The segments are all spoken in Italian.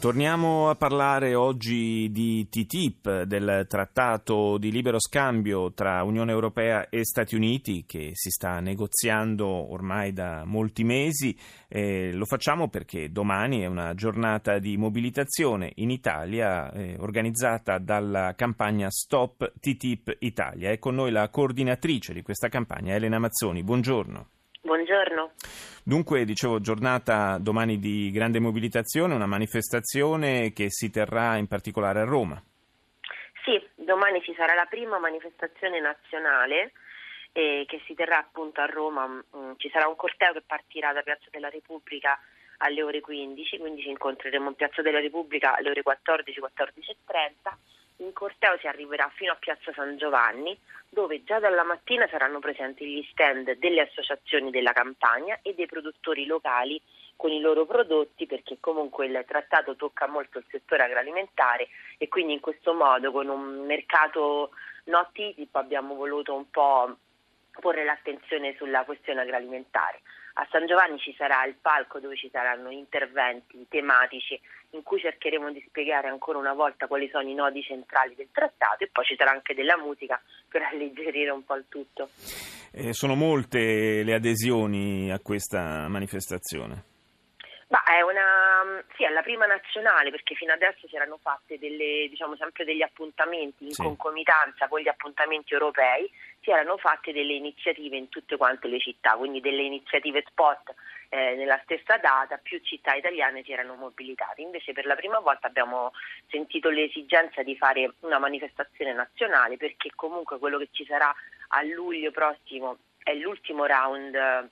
Torniamo a parlare oggi di TTIP, del trattato di libero scambio tra Unione Europea e Stati Uniti che si sta negoziando ormai da molti mesi. Eh, lo facciamo perché domani è una giornata di mobilitazione in Italia eh, organizzata dalla campagna Stop TTIP Italia. È con noi la coordinatrice di questa campagna, Elena Mazzoni. Buongiorno. Buongiorno. Dunque, dicevo, giornata domani di grande mobilitazione, una manifestazione che si terrà in particolare a Roma. Sì, domani ci sarà la prima manifestazione nazionale eh, che si terrà appunto a Roma. Mm, ci sarà un corteo che partirà da Piazza della Repubblica alle ore 15, quindi ci incontreremo in Piazza della Repubblica alle ore 14, 14.30 in corteo si arriverà fino a Piazza San Giovanni, dove già dalla mattina saranno presenti gli stand delle associazioni della campagna e dei produttori locali con i loro prodotti, perché comunque il trattato tocca molto il settore agroalimentare e quindi in questo modo con un mercato no TTIP abbiamo voluto un po' porre l'attenzione sulla questione agroalimentare. A San Giovanni ci sarà il palco dove ci saranno interventi tematici in cui cercheremo di spiegare ancora una volta quali sono i nodi centrali del trattato e poi ci sarà anche della musica per alleggerire un po' il tutto. Eh, sono molte le adesioni a questa manifestazione. Ma è una sì, è la prima nazionale perché fino adesso si erano fatte delle, diciamo, sempre degli appuntamenti in sì. concomitanza con gli appuntamenti europei, si erano fatte delle iniziative in tutte quante le città, quindi delle iniziative spot eh, nella stessa data, più città italiane si erano mobilitate. Invece per la prima volta abbiamo sentito l'esigenza di fare una manifestazione nazionale perché comunque quello che ci sarà a luglio prossimo è l'ultimo round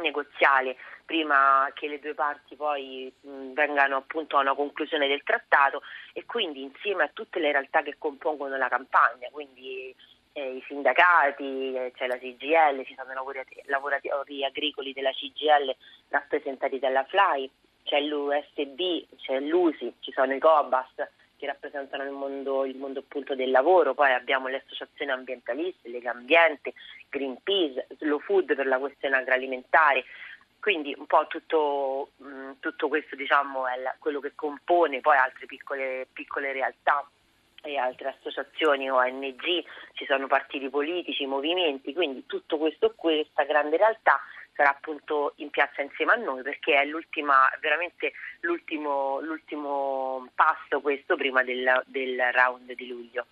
negoziale prima che le due parti poi mh, vengano appunto a una conclusione del trattato e quindi insieme a tutte le realtà che compongono la campagna, quindi eh, i sindacati, eh, c'è la CGL, ci sono lavoratori, lavoratori agricoli della CGL rappresentati dalla FLAI, c'è l'USB, c'è l'USI, ci sono i COBAS che rappresentano il mondo, il mondo appunto del lavoro, poi abbiamo le associazioni ambientaliste, Lega Ambiente, Greenpeace, Slow Food per la questione agroalimentare, quindi un po' tutto, mh, tutto questo diciamo, è quello che compone poi altre piccole, piccole realtà e altre associazioni ONG, ci sono partiti politici, movimenti, quindi tutto questo questa grande realtà sarà appunto in piazza insieme a noi perché è l'ultima, veramente l'ultimo, l'ultimo passo questo prima del, del round di luglio.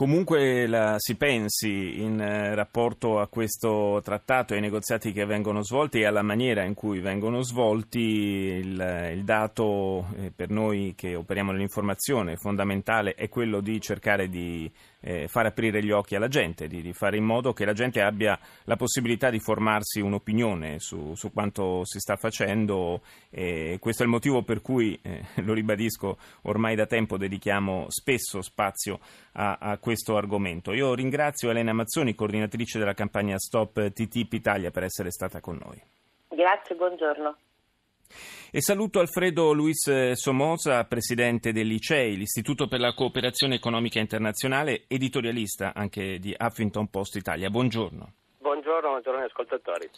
Comunque la si pensi in eh, rapporto a questo trattato ai negoziati che vengono svolti e alla maniera in cui vengono svolti, il, il dato eh, per noi che operiamo nell'informazione fondamentale è quello di cercare di eh, far aprire gli occhi alla gente, di, di, fare in modo che la gente abbia la possibilità di formarsi un'opinione su, su quanto si sta facendo. E questo è il motivo per cui, eh, lo ribadisco, ormai da tempo dedichiamo spesso spazio a, a questo argomento. Io ringrazio Elena Mazzoni, coordinatrice della campagna Stop TTIP Italia, per essere stata con noi. Grazie, buongiorno. E saluto Alfredo Luis Somoza, presidente dell'ICEI, l'Istituto per la Cooperazione Economica Internazionale, editorialista anche di Huffington Post Italia. Buongiorno. Buongiorno, buongiorno ascoltatori.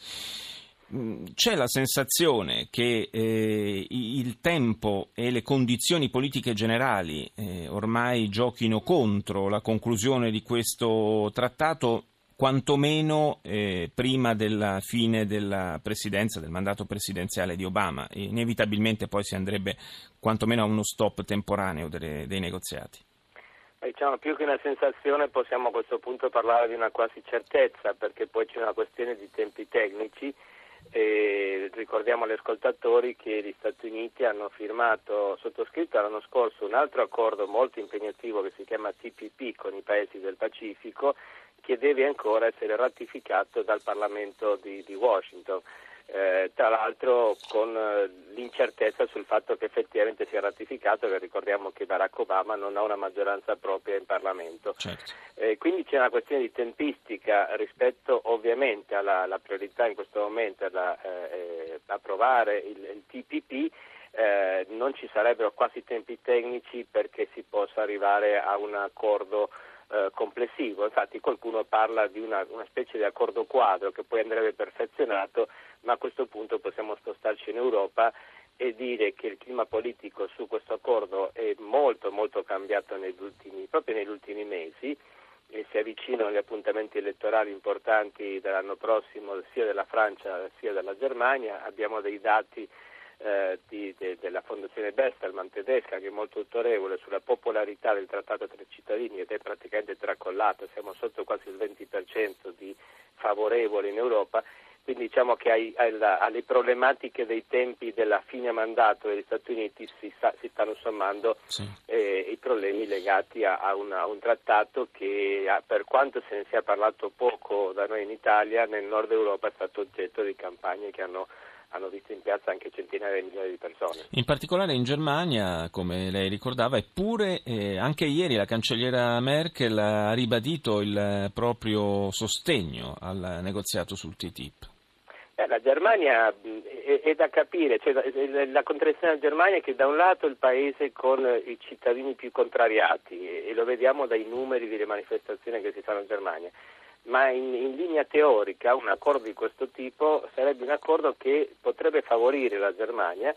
Mm, c'è la sensazione che eh, il tempo e le condizioni politiche generali eh, ormai giochino contro la conclusione di questo trattato quantomeno eh, prima della fine della presidenza, del mandato presidenziale di Obama. Inevitabilmente poi si andrebbe quantomeno a uno stop temporaneo delle, dei negoziati. Diciamo, più che una sensazione possiamo a questo punto parlare di una quasi certezza, perché poi c'è una questione di tempi tecnici. E ricordiamo agli ascoltatori che gli Stati Uniti hanno firmato, sottoscritto l'anno scorso un altro accordo molto impegnativo che si chiama TPP con i paesi del Pacifico che deve ancora essere ratificato dal Parlamento di, di Washington. Eh, tra l'altro con eh, l'incertezza sul fatto che effettivamente sia ratificato, che ricordiamo che Barack Obama non ha una maggioranza propria in Parlamento. Certo. Eh, quindi c'è una questione di tempistica rispetto ovviamente alla, priorità in questo momento, eh, eh, approvare il, il TPP eh, non ci sarebbero quasi tempi tecnici perché si possa arrivare a un accordo eh, complessivo. Infatti qualcuno parla di una, una, specie di accordo quadro che poi andrebbe perfezionato, ma a questo punto possiamo spostarci in Europa e dire che il clima politico su questo accordo è molto molto cambiato negli ultimi, proprio negli ultimi mesi e si avvicinano gli appuntamenti elettorali importanti dell'anno prossimo sia della Francia sia della Germania. Abbiamo dei dati eh, di, de, della Fondazione Bestelman tedesca che è molto autorevole sulla popolarità del trattato tra i cittadini ed è praticamente tracollata, siamo sotto quasi il 20% di favorevoli in Europa quindi diciamo che ai, alla, alle problematiche dei tempi della fine mandato degli Stati Uniti si, sta, si stanno sommando sì. eh, i problemi legati a, a, una, a un trattato che per quanto se ne sia parlato poco da noi in Italia, nel nord Europa è stato oggetto di campagne che hanno hanno visto in piazza anche centinaia di milioni di persone. In particolare in Germania, come lei ricordava, eppure eh, anche ieri la cancelliera Merkel ha ribadito il proprio sostegno al negoziato sul TTIP. Eh, la Germania è, è, da capire, cioè, la contraddizione della Germania è che da un lato è il paese con i cittadini più contrariati e lo vediamo dai numeri delle manifestazioni che si fanno in Germania, ma in, in, linea teorica un accordo di questo tipo sarebbe un accordo che potrebbe favorire la Germania,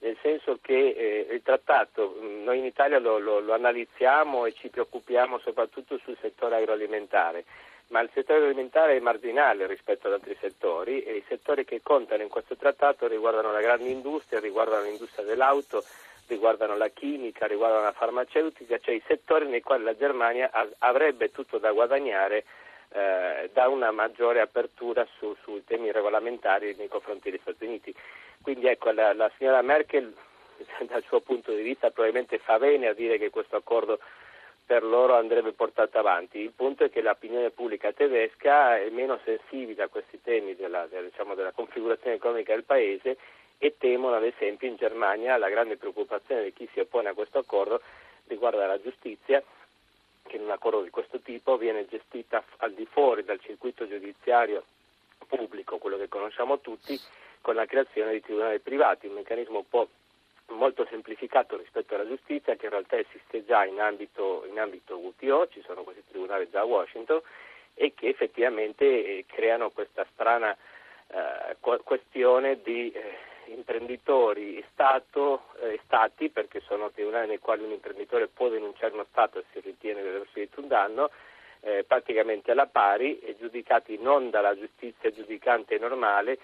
nel senso che eh, il trattato, noi in Italia lo, lo, lo analizziamo e ci preoccupiamo soprattutto sul settore agroalimentare ma il settore alimentare è marginale rispetto ad altri settori e i settori che contano in questo trattato riguardano la grande industria, riguardano l'industria dell'auto, riguardano la chimica, riguardano la farmaceutica, cioè i settori nei quali la Germania avrebbe tutto da guadagnare eh, da una maggiore apertura su, sui temi regolamentari nei confronti degli Stati Uniti. Quindi ecco, la, la signora Merkel dal suo punto di vista probabilmente fa bene a dire che questo accordo per loro andrebbe portato avanti. Il punto è che l'opinione pubblica tedesca è meno sensibile a questi temi della, diciamo, della configurazione economica del paese e temono ad esempio in Germania la grande preoccupazione di chi si oppone a questo accordo riguarda la giustizia che in un accordo di questo tipo viene gestita al di fuori dal circuito giudiziario pubblico, quello che conosciamo tutti, con la creazione di tribunali privati, un meccanismo un po' molto semplificato rispetto alla giustizia che in realtà esiste già in ambito, in ambito WTO, ci sono questi tribunali già a Washington e che effettivamente eh, creano questa strana eh, questione di eh, imprenditori Stato e eh, Stati, perché sono tribunali nei quali un imprenditore può denunciare uno Stato se ritiene di aver subito un danno, eh, praticamente alla pari e giudicati non dalla giustizia giudicante normale,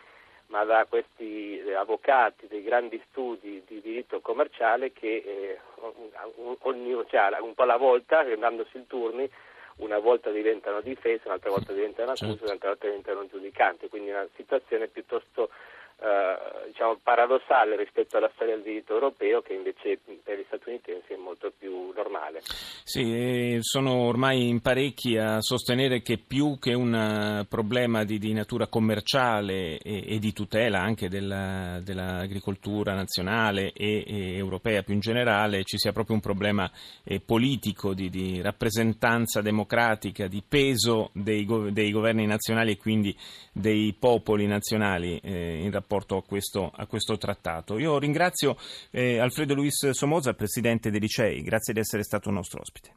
ma da questi eh, avvocati dei grandi studi di diritto commerciale che eh, ogni, cioè, un po' alla volta, dandosi il turni, una volta diventano difesa, un'altra volta diventano accusa, certo. un'altra volta diventano giudicanti, quindi una situazione piuttosto eh, diciamo, paradossale rispetto alla storia del diritto europeo che invece per gli statunitensi è molto più normale. Sì, sono ormai in parecchi a sostenere che più che un eh, problema di, di natura commerciale e, e, di tutela anche della, dell'agricoltura nazionale e, e, europea più in generale ci sia proprio un problema eh, politico di, di, rappresentanza democratica, di peso dei, dei, governi nazionali e quindi dei popoli nazionali eh, in rapporto rapporto a questo, a questo trattato. Io ringrazio eh, Alfredo Luis Somoza, presidente dei licei, grazie di essere stato nostro ospite. shift